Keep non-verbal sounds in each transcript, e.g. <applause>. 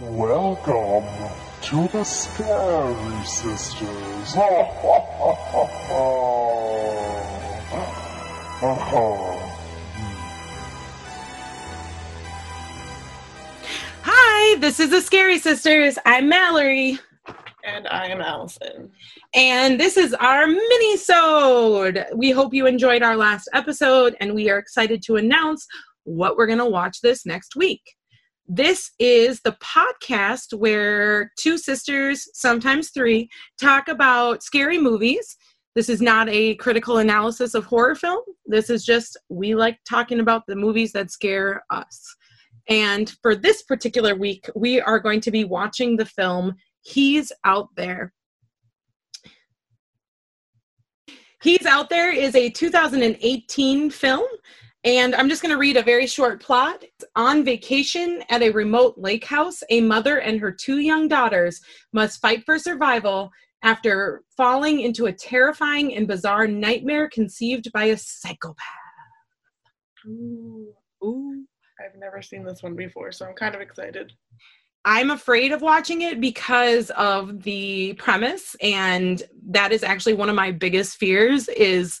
Welcome to the Scary Sisters. <laughs> Hi, this is the Scary Sisters. I'm Mallory. And I am Allison. And this is our mini-sode. We hope you enjoyed our last episode, and we are excited to announce what we're going to watch this next week. This is the podcast where two sisters, sometimes three, talk about scary movies. This is not a critical analysis of horror film. This is just we like talking about the movies that scare us. And for this particular week, we are going to be watching the film He's Out There. He's Out There is a 2018 film, and I'm just going to read a very short plot. On vacation at a remote lake house, a mother and her two young daughters must fight for survival after falling into a terrifying and bizarre nightmare conceived by a psychopath. Ooh, Ooh. I've never seen this one before, so I'm kind of excited. I'm afraid of watching it because of the premise and that is actually one of my biggest fears is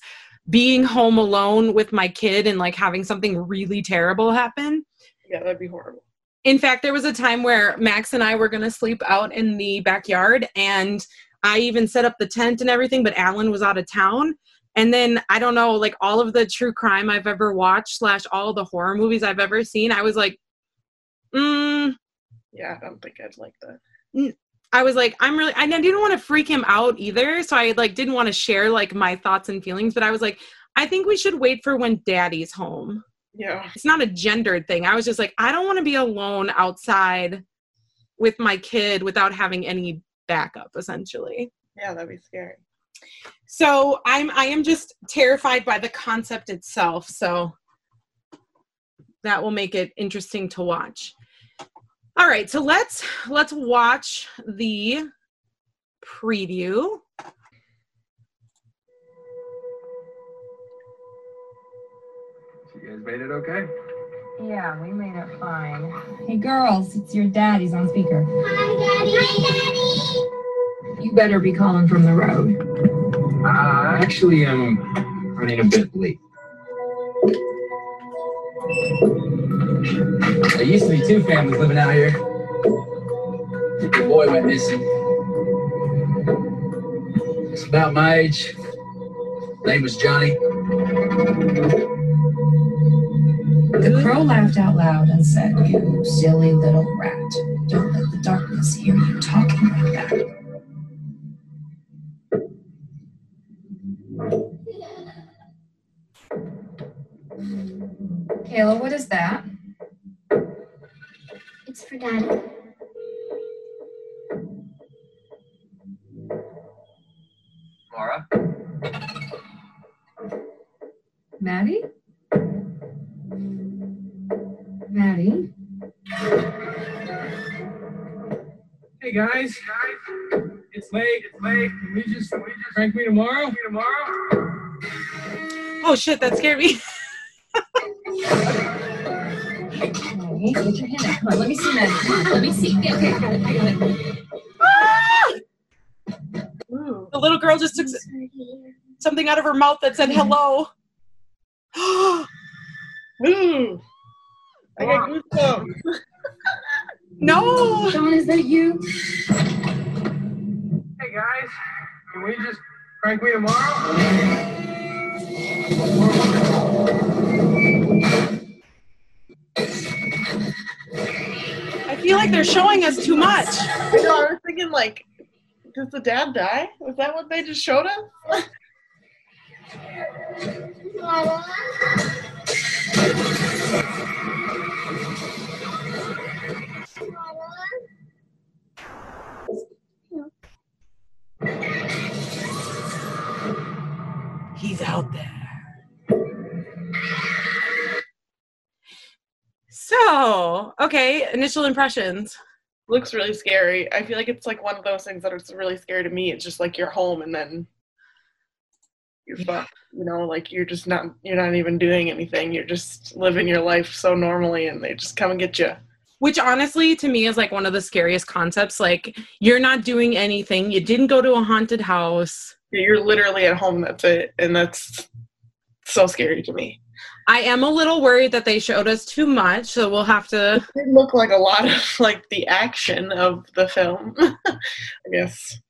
being home alone with my kid and like having something really terrible happen. Yeah, that'd be horrible. In fact, there was a time where Max and I were going to sleep out in the backyard and I even set up the tent and everything, but Alan was out of town. And then I don't know, like all of the true crime I've ever watched, slash all the horror movies I've ever seen, I was like, mm, Yeah, I don't think I'd like that. I was like, I'm really, I didn't want to freak him out either. So I like didn't want to share like my thoughts and feelings, but I was like, I think we should wait for when daddy's home. Yeah. It's not a gendered thing. I was just like, I don't want to be alone outside with my kid without having any backup, essentially. Yeah, that'd be scary. So I'm, I am just terrified by the concept itself. So that will make it interesting to watch. All right, so let's let's watch the preview. You guys made it okay? Yeah, we made it fine. Hey girls, it's your dad. He's on speaker. Hi, Daddy. Hi, Daddy. You better be calling from the road. Uh, actually, I'm running a bit late. There used to be two families living out here. The boy went missing. It's about my age. Name was Johnny. The crow laughed out loud and said, You silly little rat. Don't let the darkness hear you talking like that. Kayla, what is that? It's for Daddy. Laura? Maddie? Maddie? Hey guys. It's late. It's late. Can we just, can we just prank me tomorrow? Me tomorrow? Oh shit, that scared me. <laughs> Maddie, get your hand out. Come on, let me see Maddie. Come on, let me see. Yeah, okay, got it, I got it. Ah! The little girl just took It's for here. something out of her mouth that said hello. <gasps> Ooh. I got goosebumps. no. Sean, is that you? Hey guys. Can we just prank me tomorrow? Feel like they're showing us too much. I know, I was thinking, like, does the dad die? Was that what they just showed us? He's out there. Okay, initial impressions. Looks really scary. I feel like it's like one of those things that it's really scary to me. It's just like you're home and then you're fucked. You know, like you're just not you're not even doing anything. You're just living your life so normally and they just come and get you. which honestly to me is like one of the scariest concepts like you're not doing anything you didn't go to a haunted house You're literally at home. That's it, and that's so scary to me. I am a little worried that they showed us too much so we'll have to It did look like a lot of like the action of the film. <laughs> I guess.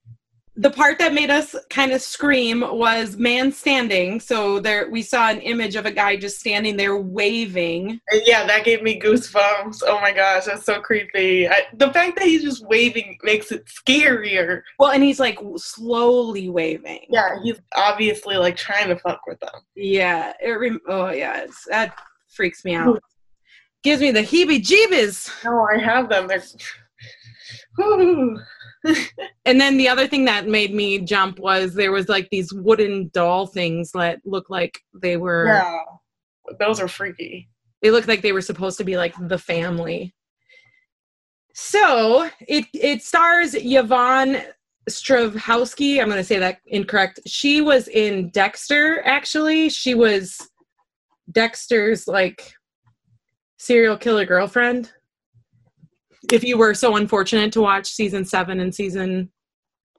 The part that made us kind of scream was man standing so there we saw an image of a guy just standing there waving yeah, that gave me goosebumps. Oh my gosh, that's so creepy. I, the fact that he's just waving makes it scarier. well and he's like slowly waving Yeah, he's obviously like trying to fuck with them. yeah it rem- oh yeah it's, that freaks me out gives me the heebie jeebies No, I have them. They're. And then the other thing that made me jump was there was like these wooden doll things that looked like they were Yeah, those are freaky. they looked like they were supposed to be like the family. So it it stars Yvonne Strahovski. I'm going to say that incorrect. She was in Dexter. Actually, she was Dexter's like serial killer girlfriend. If you were so unfortunate to watch season seven and season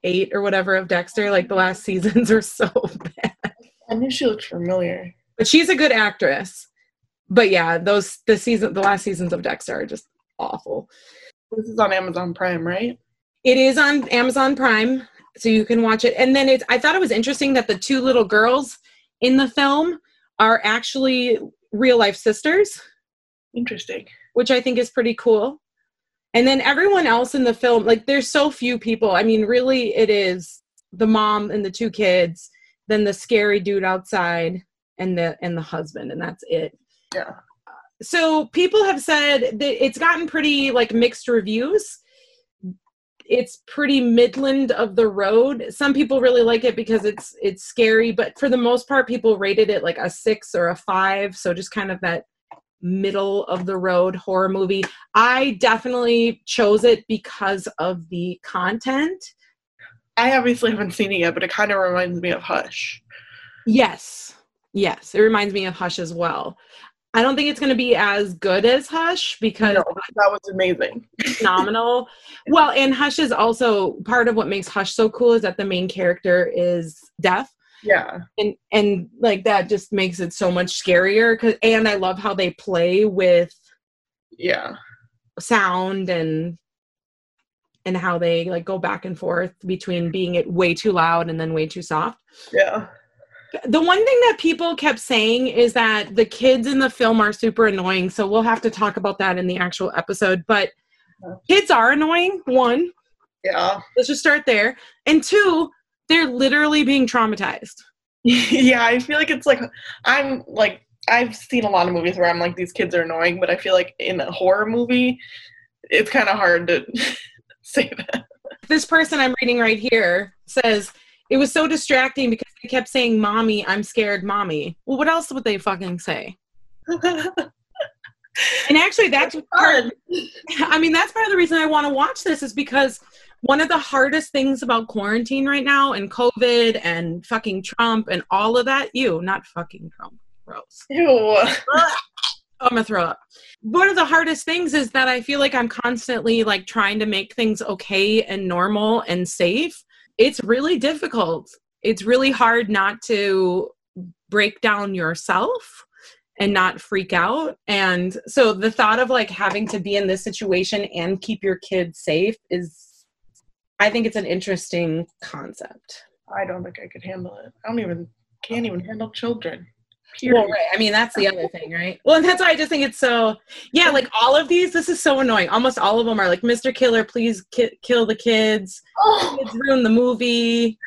eight or whatever of Dexter, like the last <laughs> seasons are so bad. I knew she looked familiar. But she's a good actress. But yeah, those the season the last seasons of Dexter are just awful. This is on Amazon Prime, right? It is on Amazon Prime, so you can watch it. And then it's I thought it was interesting that the two little girls in the film are actually real life sisters, Interesting. which I think is pretty cool. And then everyone else in the film, like there's so few people. I mean, really it is the mom and the two kids, then the scary dude outside and the and the husband and that's it. Yeah. so people have said that it's gotten pretty like mixed reviews it's pretty midland of the road some people really like it because it's it's scary but for the most part people rated it like a six or a five so just kind of that middle of the road horror movie i definitely chose it because of the content I obviously haven't seen it yet, but it kind of reminds me of Hush. yes yes it reminds me of hush as well i don't think it's going to be as good as hush because No, that was amazing. <laughs> phenomenal. Well, and Hush is also part of what makes Hush so cool is that the main character is deaf. Yeah. And and like that just makes it so much scarier cuz and I love how they play with Yeah. sound and and how they like go back and forth between being it way too loud and then way too soft. Yeah. The one thing that people kept saying is that the kids in the film are super annoying, so we'll have to talk about that in the actual episode, but kids are annoying, one. Yeah. Let's just start there. And two, they're literally being traumatized. <laughs> yeah, I feel like it's like I'm like I've seen a lot of movies where I'm like these kids are annoying, but I feel like in a horror movie, it's kind of hard to <laughs> say that. This person I'm reading right here says, It was so distracting because they kept saying, Mommy, I'm scared, Mommy. Well, what else would they fucking say? <laughs> And actually, that's part, Fun. I mean, that's part of the reason I want to watch this is because one of the hardest things about quarantine right now and COVID and fucking Trump and all of that, you, not fucking Trump, gross. Ew. <laughs> I'm gonna throw up. One of the hardest things is that I feel like I'm constantly like trying to make things okay and normal and safe. It's really difficult. It's really hard not to break down yourself and not freak out. And so the thought of like having to be in this situation and keep your kids safe is, I think it's an interesting concept. I don't think I could handle it. I don't even can't even handle children. Period. Well, right. I mean, that's the other thing, right? Well, and that's why I just think it's so. Yeah, like all of these, this is so annoying. Almost all of them are like, "Mr. Killer, please ki- kill the kids. Oh, Kids ruin the movie."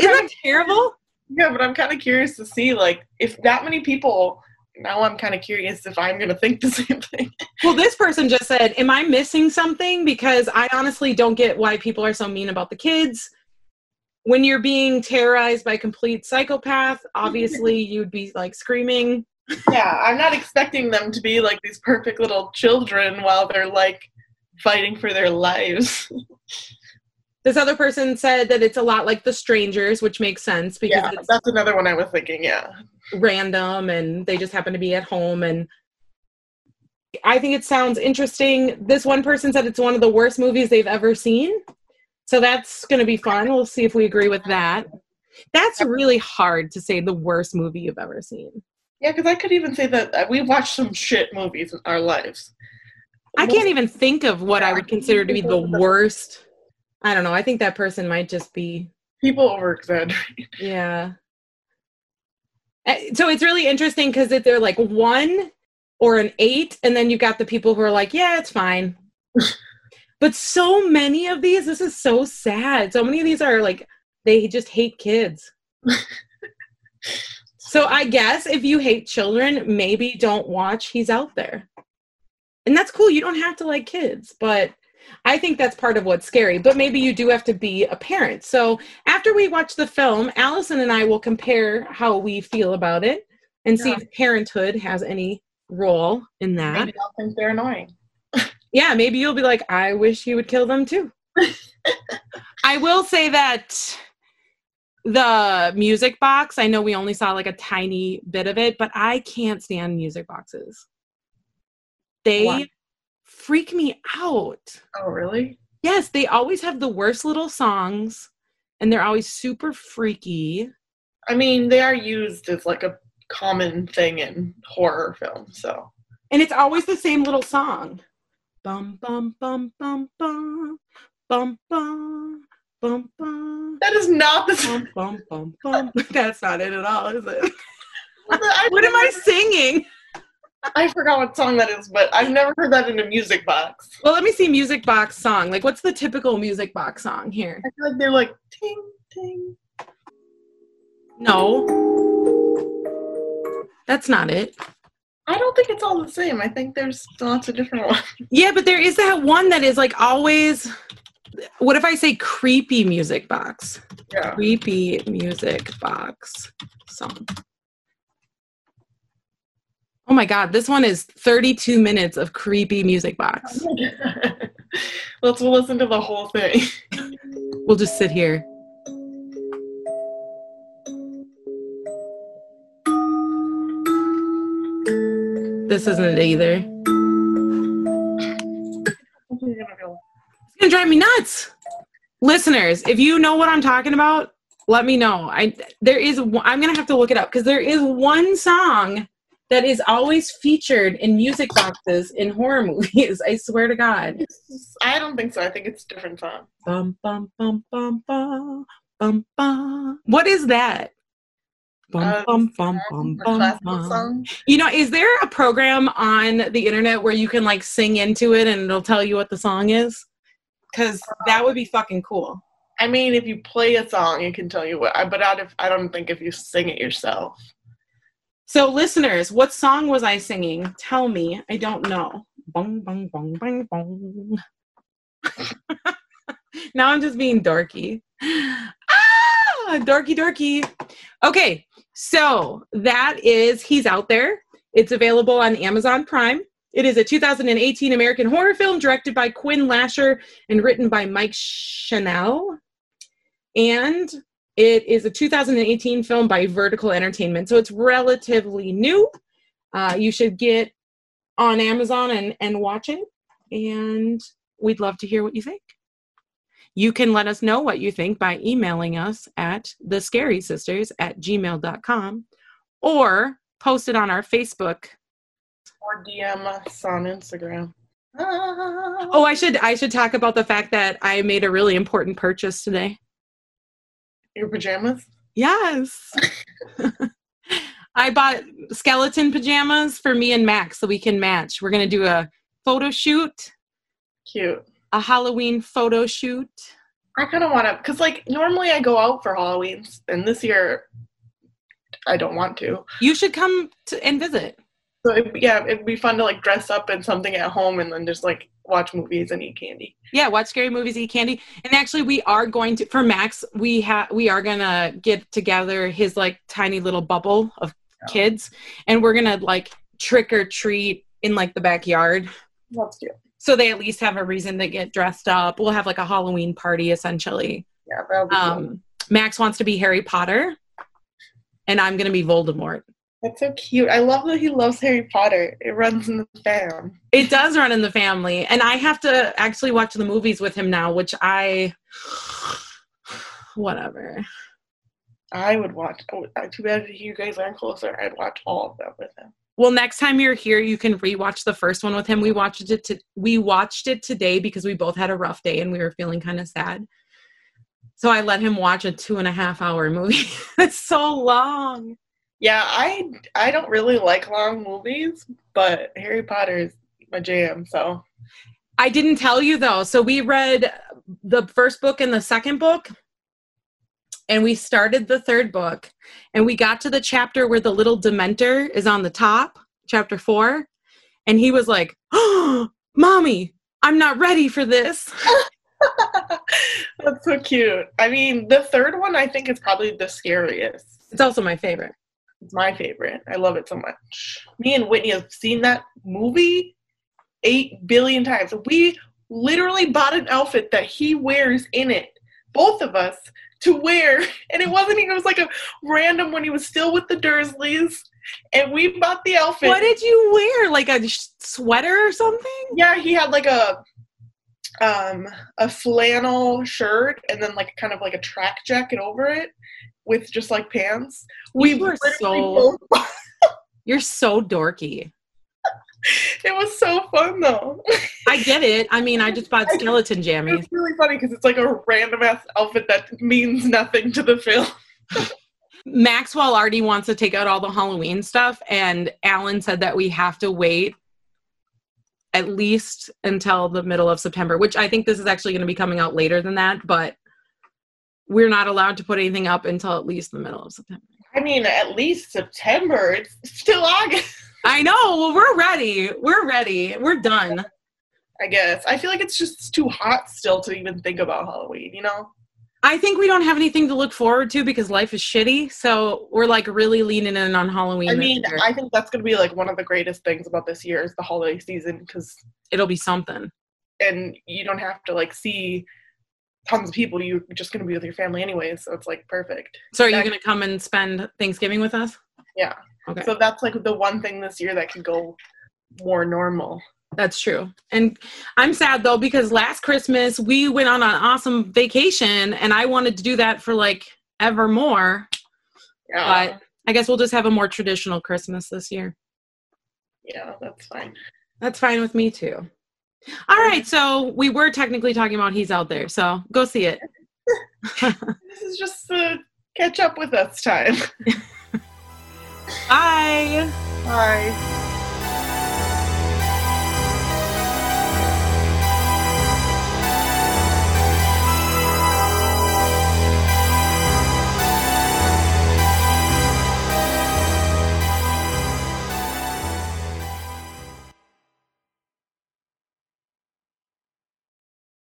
Isn't that terrible? yeah, but I'm kind of curious to see like if that many people. Now I'm kind of curious if I'm gonna think the <laughs> same thing. Well, this person just said, "Am I missing something?" Because I honestly don't get why people are so mean about the kids. When you're being terrorized by a complete psychopath, <laughs> obviously you'd be like screaming. yeah, I'm not expecting them to be like these perfect little children while they're like fighting for their lives. <laughs> This other person said that it's a lot like The Strangers, which makes sense because yeah, that's another one I was thinking. Yeah, random and they just happen to be at home and I think it sounds interesting. This one person said it's one of the worst movies they've ever seen. So that's going to be fun. We'll see if we agree with that. That's really hard to say the worst movie you've ever seen. Yeah, because I could even say that uh, we've watched some shit movies in our lives. I can't even think of what I would consider to be the worst. I don't know. I think that person might just be People over exaggerate. Yeah. Uh, So it's really interesting because they're like one or an eight, and then you've got the people who are like, yeah, it's fine. <laughs> but so many of these, this is so sad. So many of these are like, they just hate kids. <laughs> so I guess if you hate children, maybe don't watch He's Out There. And that's cool. You don't have to like kids, but I think that's part of what's scary. But maybe you do have to be a parent. So after we watch the film, Allison and I will compare how we feel about it and see if parenthood has any role in that. Maybe I'll think they're annoying. <laughs> Yeah, maybe you'll be like, I wish you would kill them too. <laughs> I will say that the music box, I know we only saw like a tiny bit of it, but I can't stand music boxes. They Why? Freak me out. Oh, really? Yes, they always have the worst little songs and they're always super freaky. I mean, they are used as like a common thing in horror films, so. And it's always the same little song. Bum bum bum bum bum bum bum bum bum That is not the song. bum bum bum bum. <laughs> That's not it at all, is it? <laughs> What am I singing? I forgot what song that is, but I've never heard that in a music box. Well, let me see music box song. Like what's the typical music box song here? I feel like they're like ting ting. No. That's not it. I don't think it's all the same. I think there's lots of different ones. <laughs> Yeah, but there is that one that is like always what if I say creepy music box? Yeah. creepy music box song. Oh my god, this one is 32 minutes of creepy music box. <laughs> Let's listen to the whole thing. We'll just sit here. This isn't it either. It's gonna drive me nuts. Listeners, if you know what I'm talking about, let me know. I there is I'm gonna have to look it up because there is one song that is always featured in music boxes in horror <laughs> movies. I swear to God. I don't think so. I think it's a different song. Bum bum bum bum bum bum bum. What is that? Bum Uh, bum bum bum bum bum. You know, is there a program on the internet where you can like sing into it and it'll tell you what the song is? Because that would be fucking cool. I mean, if you play a song, it can tell you what. I- But I, I don't think if you sing it yourself. So, listeners, what song was I singing? Tell me. I don't know. Bong, bong, bong, bong, bong. <laughs> now I'm just being dorky. Ah, dorky, dorky. Okay, so that is He's Out There. It's available on Amazon Prime. It is a 2018 American horror film directed by Quinn Lasher and written by Mike Scannell. And it is a 2018 film by Vertical Entertainment, so it's relatively new. Uh, you should get on Amazon and, and watch it, and we'd love to hear what you think. You can let us know what you think by emailing us at the scary sisters at gmail.com or post it on our Facebook. Or DM us on Instagram. Ah. Oh, I should I should talk about the fact that I made a really important purchase today. Your pajamas? Yes. I bought skeleton pajamas for me and Max so we can match. We're going to do a photo shoot, Cute. a Halloween photo shoot. I kind of want to, because like normally I go out for Halloween's, and this year I don't want to. You should come to, and visit. So it, yeah, it'd be fun to like dress up in something at home and then just like watch movies and eat candy. Yeah, watch scary movies, eat candy. And actually we are going to for Max, we have we are going to get together his like tiny little bubble of kids and we're going to like trick or treat in like the backyard. That's cute. So they at least have a reason to get dressed up. We'll have like a Halloween party essentially. Yeah, that'll be cool. Um, Max wants to be Harry Potter, and I'm going to be Voldemort. That's so cute. I love that he loves Harry Potter. It runs in the fam. It does run in the family, and I have to actually watch the movies with him now, which I <sighs> whatever. I would watch. oh, Too bad you guys aren't closer. I'd watch all of them with him. Well, next time you're here, you can rewatch the first one with him. We watched it. To, we watched it today because we both had a rough day and we were feeling kind of sad. So I let him watch a two and a half hour movie. <laughs> it's so long. Yeah, I I don't really like long movies, but Harry Potter is my jam. So I didn't tell you though. So we read the first book and the second book, and we started the third book, and we got to the chapter where the little Dementor is on the top, chapter four, and he was like, "Oh, <gasps> mommy, I'm not ready for this." <laughs> that's so cute. I mean, the third one I think is probably the scariest. It's also my favorite. It's my favorite. I love it so much. Me and Whitney have seen that movie eight billion times. We literally bought an outfit that he wears in it, both of us, to wear. And it wasn't even, it was like a random when he was still with the Dursleys. And we bought the outfit. What did you wear? Like a sweater or something? Yeah, he had like a um a flannel shirt and then like kind of like a track jacket over it with just like pants. We were so- <laughs> You're so dorky. it was so fun though. I get it. I mean, I just bought <laughs> skeleton jammies. It's really funny because it's like a random ass outfit that means nothing to the film. <laughs> Maxwell already wants to take out all the Halloween stuff, and Alan said that we have to wait at least until the middle of September, which I think this is actually going to be coming out later than that, but we're not allowed to put anything up until at least the middle of September. I mean, at least September. It's still August. I know. Well, we're ready. We're ready. We're done. I guess. I feel like it's just too hot still to even think about Halloween, you know? I think we don't have anything to look forward to because life is shitty. So we're like really leaning in on Halloween. I mean, year. I think that's going to be like one of the greatest things about this year is the holiday season because, it'll be something. and you don't have to like see tons of people. You're just going to be with your family anyway. So it's like perfect. So are you going to come and spend Thanksgiving with us? Yeah. Okay. So that's like the one thing this year that can go more normal. That's true. And I'm sad though because last Christmas we went on an awesome vacation and I wanted to do that for like ever more. Yeah. But I guess we'll just have a more traditional Christmas this year. yeah, that's fine. That's fine with me too. All right, so we were technically talking about he's out there. So go see it. <laughs> This is just the catch up with us time. <laughs> Bye. Bye.